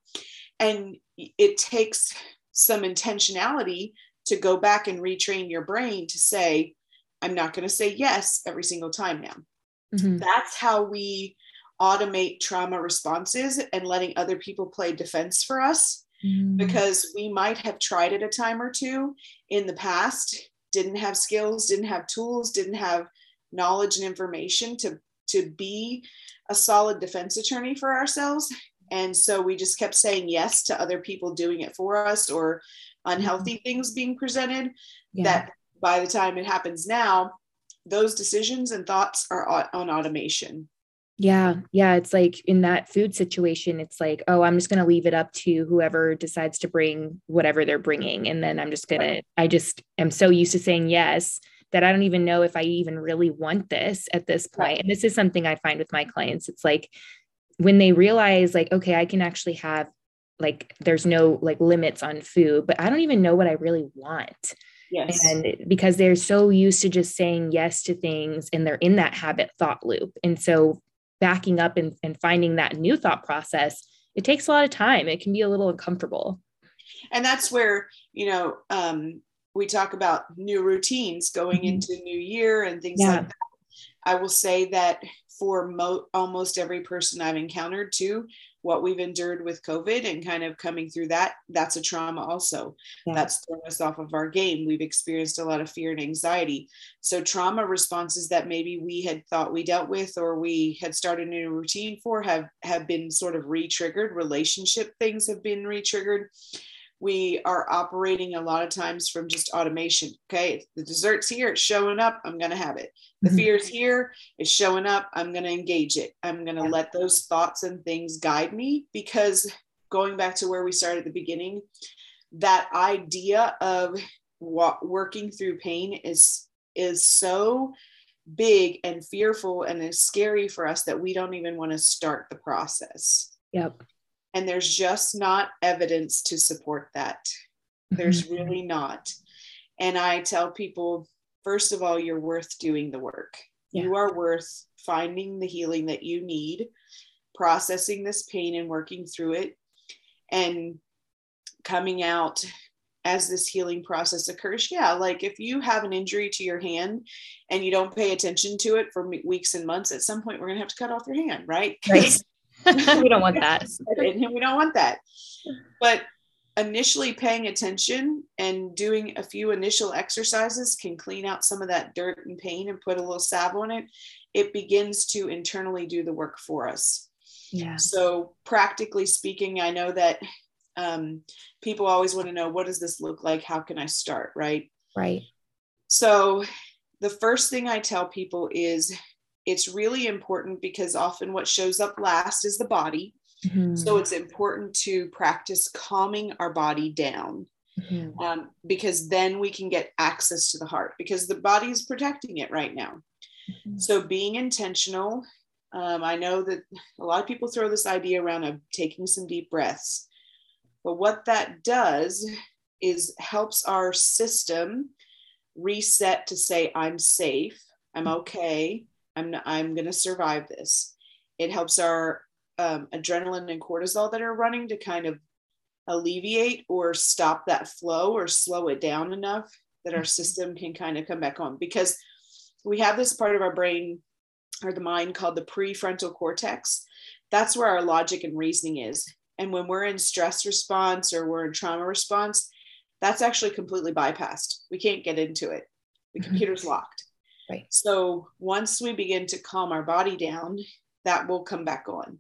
and it takes some intentionality to go back and retrain your brain to say i'm not going to say yes every single time now mm-hmm. that's how we automate trauma responses and letting other people play defense for us mm. because we might have tried it a time or two in the past didn't have skills didn't have tools didn't have knowledge and information to to be a solid defense attorney for ourselves and so we just kept saying yes to other people doing it for us or unhealthy mm. things being presented yeah. that by the time it happens now those decisions and thoughts are on automation yeah, yeah. It's like in that food situation, it's like, oh, I'm just going to leave it up to whoever decides to bring whatever they're bringing. And then I'm just going to, I just am so used to saying yes that I don't even know if I even really want this at this point. And this is something I find with my clients. It's like when they realize, like, okay, I can actually have, like, there's no like limits on food, but I don't even know what I really want. Yes. And because they're so used to just saying yes to things and they're in that habit thought loop. And so backing up and, and finding that new thought process, it takes a lot of time. It can be a little uncomfortable. And that's where, you know, um, we talk about new routines going mm-hmm. into new year and things yeah. like that. I will say that for mo- almost every person I've encountered too, what we've endured with COVID and kind of coming through that, that's a trauma also. Yeah. That's thrown us off of our game. We've experienced a lot of fear and anxiety. So, trauma responses that maybe we had thought we dealt with or we had started a new routine for have, have been sort of re triggered. Relationship things have been re triggered we are operating a lot of times from just automation. Okay, the dessert's here, it's showing up, I'm going to have it. The mm-hmm. fear's here, it's showing up, I'm going to engage it. I'm going to yeah. let those thoughts and things guide me because going back to where we started at the beginning, that idea of what working through pain is is so big and fearful and is scary for us that we don't even want to start the process. Yep and there's just not evidence to support that. There's mm-hmm. really not. And i tell people first of all you're worth doing the work. Yeah. you are worth finding the healing that you need processing this pain and working through it and coming out as this healing process occurs. Yeah like if you have an injury to your hand and you don't pay attention to it for weeks and months at some point we're going to have to cut off your hand right? Right we don't want that. we don't want that. But initially paying attention and doing a few initial exercises can clean out some of that dirt and pain and put a little salve on it. It begins to internally do the work for us. Yeah. So practically speaking i know that um, people always want to know what does this look like? How can i start? Right? Right. So the first thing i tell people is it's really important because often what shows up last is the body Mhm. so it's important to practice calming our body down Mhm. um, because then we can get access to the heart because the body is protecting it right now. Mhm. So being intentional, um, I know that a lot of people throw this idea around of taking some deep breaths, but what that does is helps our system reset to say, "I'm safe, I'm okay, I'm not, I'm going to survive this." It helps our um, adrenaline and cortisol that are running to kind of alleviate or stop that flow or slow it down enough that our system can kind of come back on. Because we have this part of our brain or the mind called the prefrontal cortex. That's where our logic and reasoning is. And when we're in stress response or we're in trauma response that's actually completely bypassed. We can't get into it. The Mhm. computer's locked Right. so once we begin to calm our body down that will come back on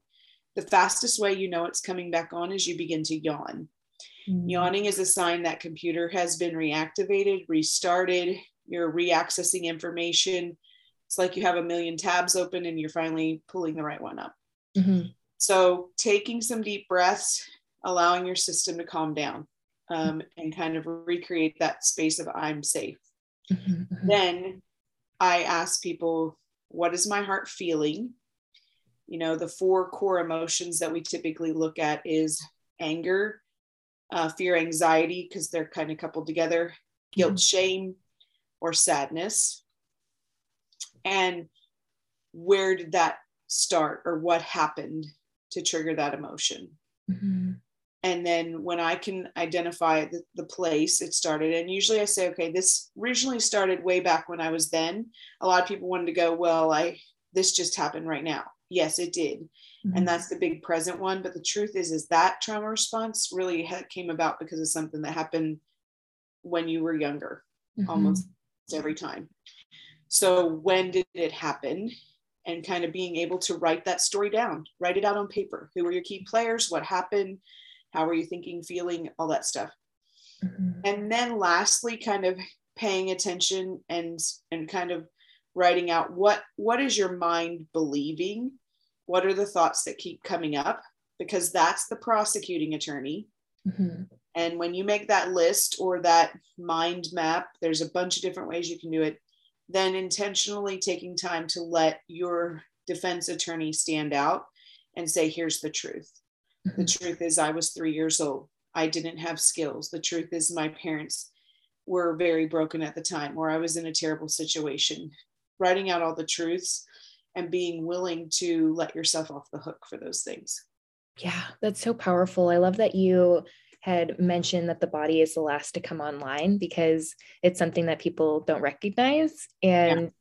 the fastest way you know it's coming back on is you begin to yawn. Mhm. Yawning is a sign that computer has been reactivated, restarted, you're reaccessing information. It's like you have a million tabs open and you're finally pulling the right one up. Mhm. So, taking some deep breaths, allowing your system to calm down um, and kind of recreate that space of I'm safe. Mhm. Mhm. Then I ask people, what is my heart feeling? You know, the four core emotions that we typically look at is anger, uh, fear, anxiety, because they're kind of coupled together, guilt, Mhm. shame, or sadness. And where did that start or what happened to trigger that emotion? Mhm. And then when i can identify the, the place it started. And usually i say okay this originally started way back when i was then. A lot of people wanted to go well i this just happened right now. Yes it did. Mhm. and that's the big present one. But the truth is is that trauma response really ha- came about because of something that happened when you were younger Mhm. almost every time. So when did it happen? And kind of being able to write that story down. Write it out on paper. Who were your key players? What happened how were you thinking feeling all that stuff. Mhm. and then lastly kind of paying attention and and kind of writing out what what is your mind believing? What are the thoughts that keep coming up? Because that's the prosecuting attorney. Mhm. and when you make that list or that mind map there's a bunch of different ways you can do it. Then intentionally taking time to let your defense attorney stand out and say here's the truth the Mhm. truth is, I was three years old. I didn't have skills. The truth is, my parents were very broken at the time, or I was in a terrible situation. Writing out all the truths and being willing to let yourself off the hook for those things. Yeah, that's so powerful. I love that you had mentioned that the body is the last to come online because it's something that people don't recognize. And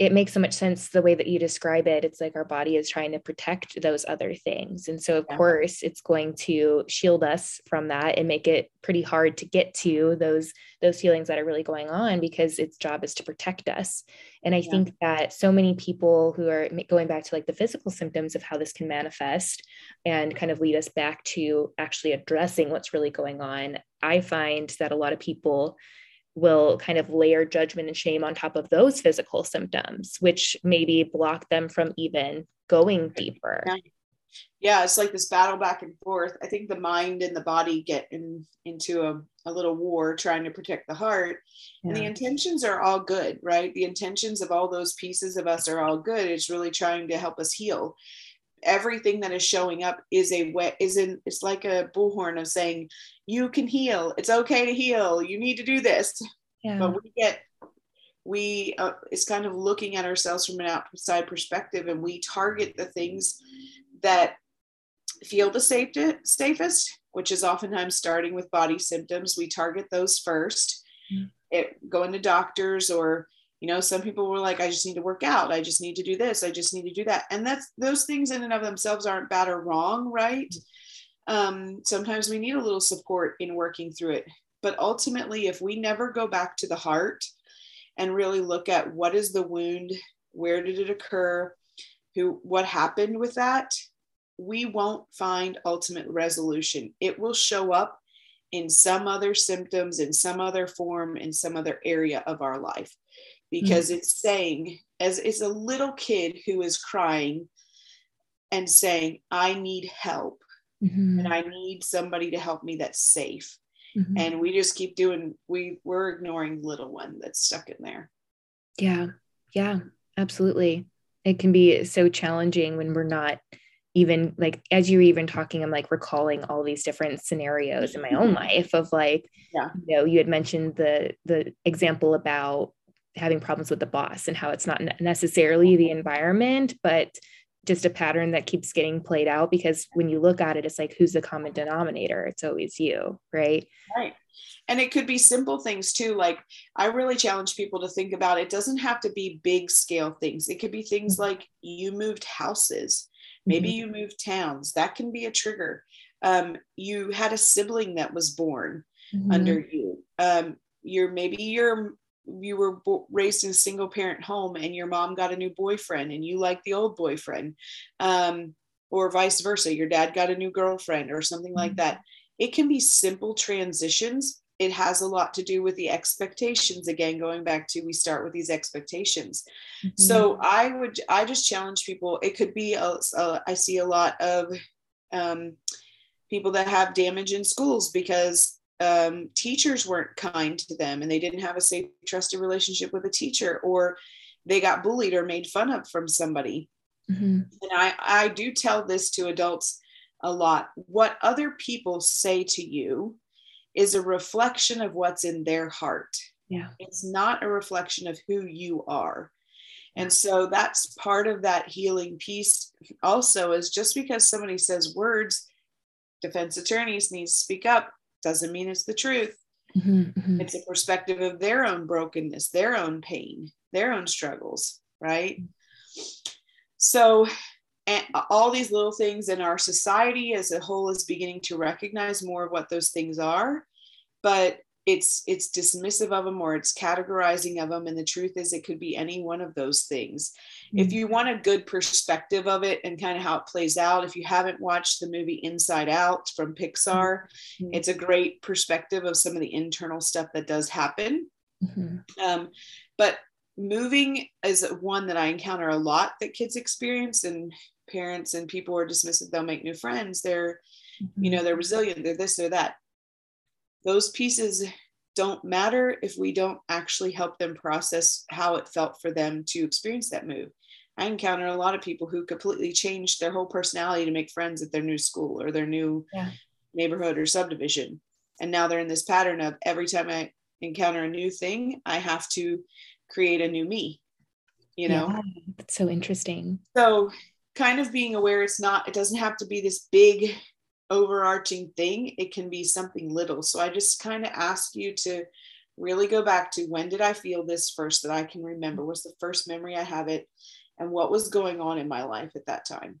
it makes so much sense the way that you describe it. It's like our body is trying to protect those other things. And so, of Yeah. course, it's going to shield us from that and make it pretty hard to get to those those feelings that are really going on because its job is to protect us. And I Yeah. think that so many people who are going back to like the physical symptoms of how this can manifest and kind of lead us back to actually addressing what's really going on, I find that a lot of people will kind of layer judgment and shame on top of those physical symptoms, which maybe block them from even going deeper. Yeah. Yeah, it's like this battle back and forth. I think the mind and the body get in into a, a little war trying to protect the heart. And the intentions are all good, right? The intentions of all those pieces of us are all good. It's really trying to help us heal. Everything that is showing up is a way is in it's like a bullhorn of saying, you can heal. It's okay to heal. You need to do this. Yeah. But we get we uh, it's kind of looking at ourselves from an outside perspective and we target the things that feel the safe safest which is oftentimes starting with body symptoms we target those first Mm. it going to doctors or you know some people were like i just need to work out. I just need to do this. I just need to do that. And that's those things in and of themselves aren't bad or wrong right? Um, sometimes we need a little support in working through it. But ultimately if we never go back to the heart and really look at what is the wound where did it occur who what happened with that we won't find ultimate resolution. It will show up in some other symptoms in some other form in some other area of our life because mm-hmm. it's saying as it's a little kid who is crying and saying i need help mm-hmm. and i need somebody to help me that's safe mm-hmm. and we just keep doing we we're ignoring little one that's stuck in there yeah yeah absolutely it can be so challenging when we're not even like as you're even talking i'm like recalling all these different scenarios in my own life of like yeah. you know you had mentioned the the example about having problems with the boss and how it's not necessarily the environment but just a pattern that keeps getting played out because when you look at it it's like who's the common denominator it's always you right right and it could be simple things too like i really challenge people to think about it doesn't have to be big scale things it could be things mm-hmm. like you moved houses Maybe mm-hmm. you moved towns. That can be a trigger. Um, you had a sibling that was born mm-hmm. under you. Um, you're maybe you're you were raised in a single parent home and your mom got a new boyfriend and you like the old boyfriend um, or vice versa your dad got a new girlfriend or something like mm-hmm. that it can be simple transitions it has a lot to do with the expectations again going back to we start with these expectations mm-hmm. so i would i just challenge people it could be a, a, I see a lot of um, people that have damage in schools because um, teachers weren't kind to them and they didn't have a safe trusted relationship with a teacher or they got bullied or made fun of from somebody mm-hmm. and i i do tell this to adults a lot what other people say to you is a reflection of what's in their heart. Yeah. It's not a reflection of who you are. And so that's part of that healing piece also is just because somebody says words, defense attorneys need to speak up, doesn't mean it's the truth. Mm-hmm, mm-hmm. It's a perspective of their own brokenness, their own pain, their own struggles, right? So and all these little things in our society as a whole is beginning to recognize more of what those things are but it's it's dismissive of them or it's categorizing of them and the truth is it could be any one of those things mm-hmm. if you want a good perspective of it and kind of how it plays out if you haven't watched the movie inside out from pixar mm-hmm. it's a great perspective of some of the internal stuff that does happen mm-hmm. um, but moving is one that i encounter a lot that kids experience and parents and people are dismissive they'll make new friends they're mm-hmm. you know they're resilient they're this or that those pieces don't matter if we don't actually help them process how it felt for them to experience that move. I encounter a lot of people who completely changed their whole personality to make friends at their new school or their new yeah. neighborhood or subdivision. And now they're in this pattern of every time i encounter a new thing i have to create a new me you know? Yeah, that's so interesting. So kind of being aware it's not it doesn't have to be this big overarching thing it can be something little. So i just kind of ask you to really go back to when did i feel this first that i can remember? Was the first memory i have it? And what was going on in my life at that time?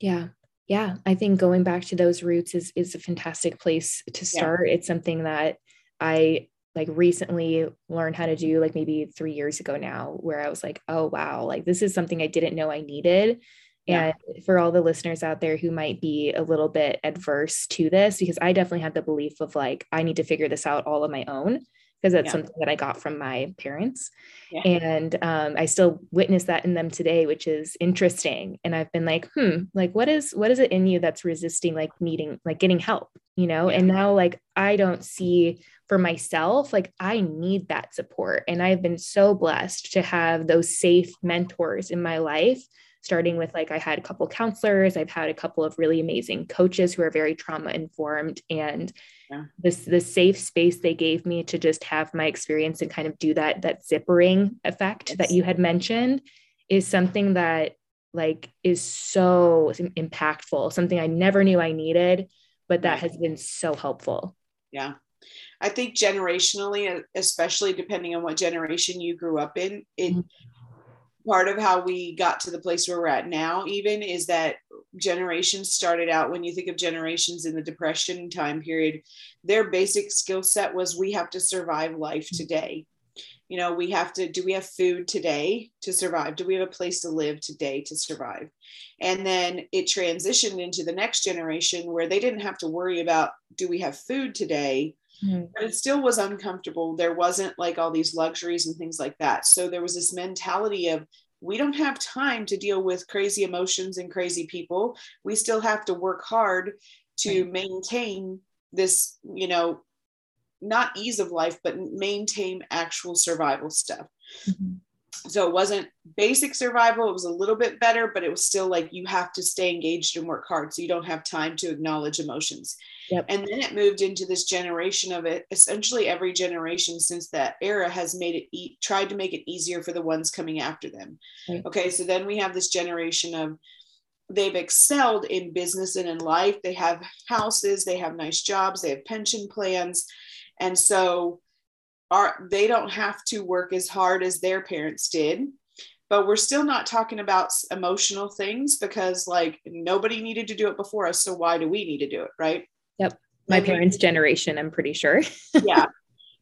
Yeah. Yeah. I think going back to those roots is is a fantastic place to start. Yeah. it's something that i like recently learned how to do like maybe three years ago now where i was like oh wow. Like this is something i didn't know i needed and for all the listeners out there who might be a little bit adverse to this, because I definitely had the belief of like, I need to figure this out all on my own, because that's yeah. something that I got from my parents. Yeah. And um, I still witness that in them today, which is interesting. And I've been like, hmm, like what is what is it in you that's resisting like needing, like getting help, you know? Yeah. And now like I don't see for myself, like I need that support. And I've been so blessed to have those safe mentors in my life starting with like I had a couple counselors, I've had a couple of really amazing coaches who are very trauma informed and yeah. this the safe space they gave me to just have my experience and kind of do that that zippering effect yes. that you had mentioned is something that like is so impactful, something I never knew I needed, but that has been so helpful. Yeah. I think generationally, especially depending on what generation you grew up in, it mm-hmm part of how we got to the place where we're at now even is that generations started out when you think of generations in the depression time period their basic skill set was we have to survive life mm-hmm. today. You know we have to do we have food today to survive? Do we have a place to live today to survive? And then it transitioned into the next generation where they didn't have to worry about do we have food today mm-hmm. but it still was uncomfortable there wasn't like all these luxuries and things like that so there was this mentality of we don't have time to deal with crazy emotions and crazy people we still have to work hard to right. maintain this you know not ease of life, but maintain actual survival stuff. Mm-hmm. So it wasn't basic survival. It was a little bit better, but it was still like you have to stay engaged and work hard. So you don't have time to acknowledge emotions. Yep. And then it moved into this generation of it. Essentially, every generation since that era has made it, e- tried to make it easier for the ones coming after them. Right. Okay. So then we have this generation of they've excelled in business and in life. They have houses, they have nice jobs, they have pension plans and so our, they don't have to work as hard as their parents did. But we're still not talking about emotional things because, like, nobody needed to do it before us. So why do we need to do it? Right. Yep. My parents' generation, I'm pretty sure. yeah.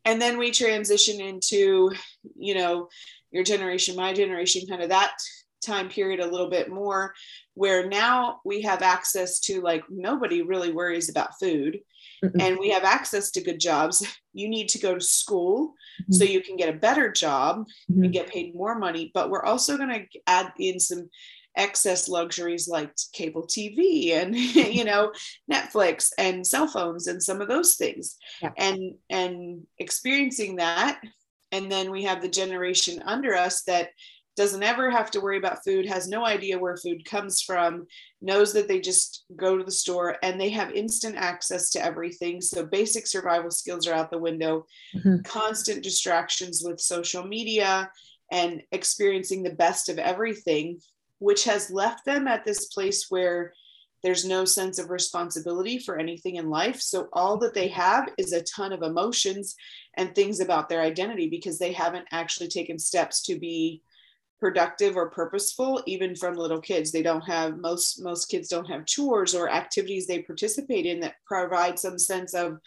And then we transition into, you know, your generation, my generation, kind of that time period a little bit more where now we have access to like nobody really worries about food mm-hmm. and we have access to good jobs you need to go to school mm-hmm. so you can get a better job mm-hmm. and get paid more money but we're also going to add in some excess luxuries like cable tv and you know netflix and cell phones and some of those things yeah. and and experiencing that and then we have the generation under us that doesn't ever have to worry about food, has no idea where food comes from, knows that they just go to the store and they have instant access to everything. So basic survival skills are out the window, mm-hmm. constant distractions with social media and experiencing the best of everything, which has left them at this place where there's no sense of responsibility for anything in life. So all that they have is a ton of emotions and things about their identity because they haven't actually taken steps to be productive or purposeful even from little kids. They don't have most most kids don't have chores or activities they participate in that provide some sense of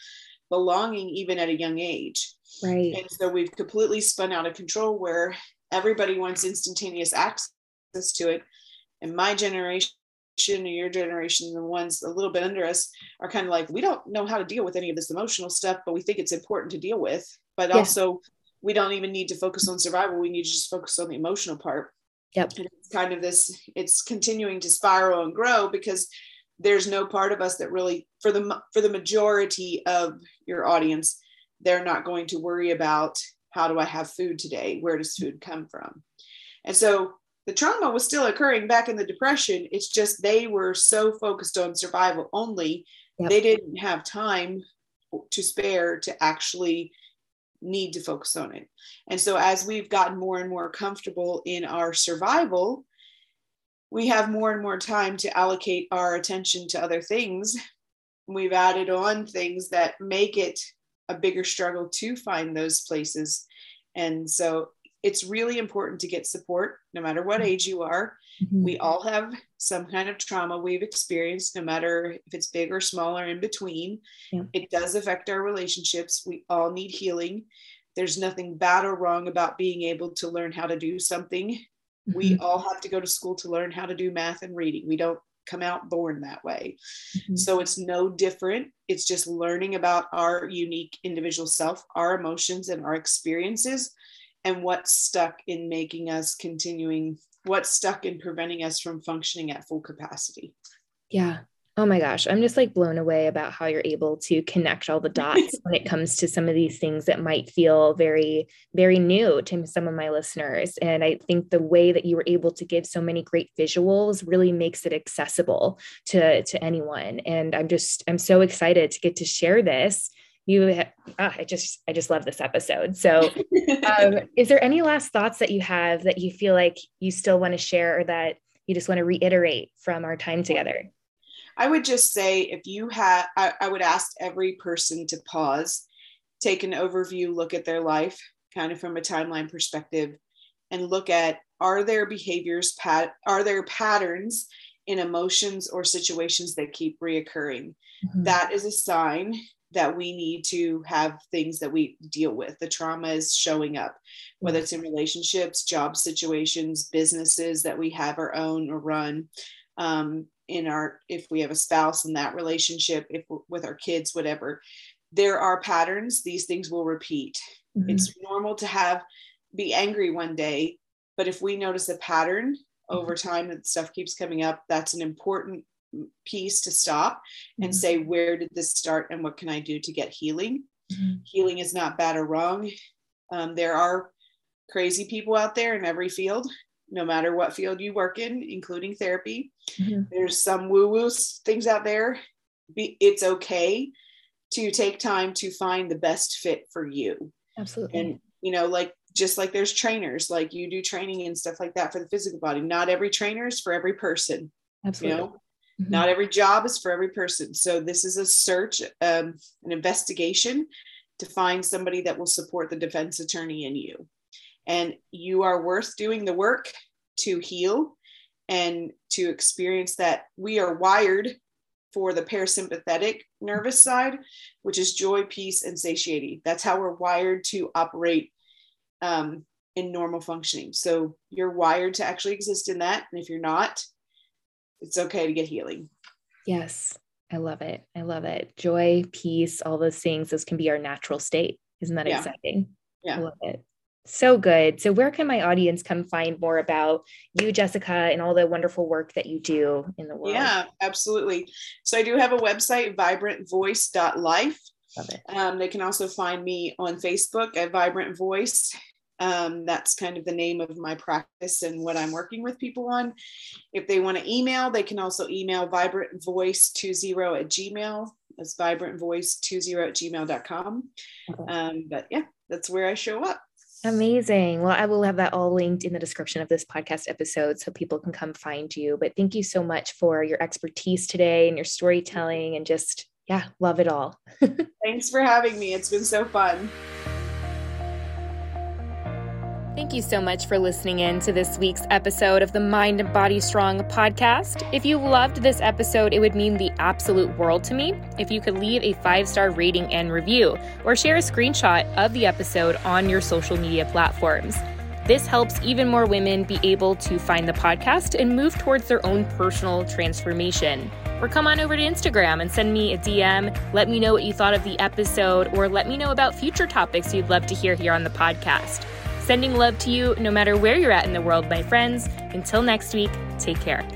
belonging even at a young age. Right. And so we've completely spun out of control where everybody wants instantaneous access to it. And my generation and your generation the ones a little bit under us are kind of like we don't know how to deal with any of this emotional stuff but we think it's important to deal with. But yeah. also we don't even need to focus on survival. We need to just focus on the emotional part. Yep. And it's kind of this, it's continuing to spiral and grow because there's no part of us that really, for the for the majority of your audience, they're not going to worry about how do I have food today? Where does food come from? And so the trauma was still occurring back in the depression. It's just they were so focused on survival only, yep. they didn't have time to spare to actually need to focus on it. And so, as we've gotten more and more comfortable in our survival, we have more and more time to allocate our attention to other things. We've added on things that make it a bigger struggle to find those places. And so, it's really important to get support no matter what age you are. Mm-hmm. We all have some kind of trauma we've experienced, no matter if it's big or small or in between. Yeah. It does affect our relationships. We all need healing. There's nothing bad or wrong about being able to learn how to do something. Mm-hmm. We all have to go to school to learn how to do math and reading. We don't come out born that way. Mm-hmm. So it's no different. It's just learning about our unique individual self, our emotions, and our experiences and what's stuck in making us continuing what's stuck in preventing us from functioning at full capacity. Yeah. Oh my gosh. I'm just like blown away about how you're able to connect all the dots when it comes to some of these things that might feel very very new to some of my listeners. And i think the way that you were able to give so many great visuals really makes it accessible to to anyone. And i'm just i'm so excited to get to share this you ah, i just i just love this episode so um, is there any last thoughts that you have that you feel like you still want to share or that you just want to reiterate from our time together i would just say if you had I, I would ask every person to pause take an overview look at their life kind of from a timeline perspective and look at are there behaviors pat are there patterns in emotions or situations that keep reoccurring. Mm-hmm. That is a sign that we need to have things that we deal with. The trauma is showing up, whether it's in relationships, job situations, businesses that we have our own or run. Um, in our, if we have a spouse in that relationship, if with our kids, whatever, there are patterns. These things will repeat. Mm-hmm. It's normal to have be angry one day, but if we notice a pattern over mm-hmm. time that stuff keeps coming up, that's an important piece to stop and mm-hmm. say where did this start and what can i do to get healing? Mm-hmm. healing is not bad or wrong. Um, there are crazy people out there in every field no matter what field you work in including therapy. Mm-hmm. there's some woo woo things out there. Be, it's okay to take time to find the best fit for you. Absolutely. And you know like just like there's trainers like you do training and stuff like that for the physical body. Not every trainer is for every person absolutely. you know Mm-hmm. Not every job is for every person. So this is a search, um, an investigation to find somebody that will support the defense attorney in you. And you are worth doing the work to heal and to experience that we are wired for the parasympathetic nervous side, which is joy, peace, and satiety. That's how we're wired to operate um, in normal functioning. So you're wired to actually exist in that. And if you're not, it's okay to get healing. Yes, I love it. I love it. Joy, peace, all those things, those can be our natural state. Isn't that yeah. exciting? Yeah. I love it. So good. So, where can my audience come find more about you, Jessica, and all the wonderful work that you do in the world? Yeah, absolutely. So, I do have a website, vibrantvoice.life. Love it. Um, they can also find me on Facebook at Vibrant Voice. Um, that's kind of the name of my practice and what I'm working with people on. If they want to email, they can also email vibrantvoice20 at gmail. That's vibrantvoice20 at gmail.com. Okay. Um, but yeah, that's where I show up. Amazing. Well, I will have that all linked in the description of this podcast episode so people can come find you. But thank you so much for your expertise today and your storytelling and just, yeah, love it all. Thanks for having me. It's been so fun. Thank you so much for listening in to this week's episode of the Mind and Body Strong podcast. If you loved this episode, it would mean the absolute world to me if you could leave a five star rating and review or share a screenshot of the episode on your social media platforms. This helps even more women be able to find the podcast and move towards their own personal transformation. Or come on over to Instagram and send me a DM. Let me know what you thought of the episode, or let me know about future topics you'd love to hear here on the podcast. Sending love to you no matter where you're at in the world, my friends. Until next week, take care.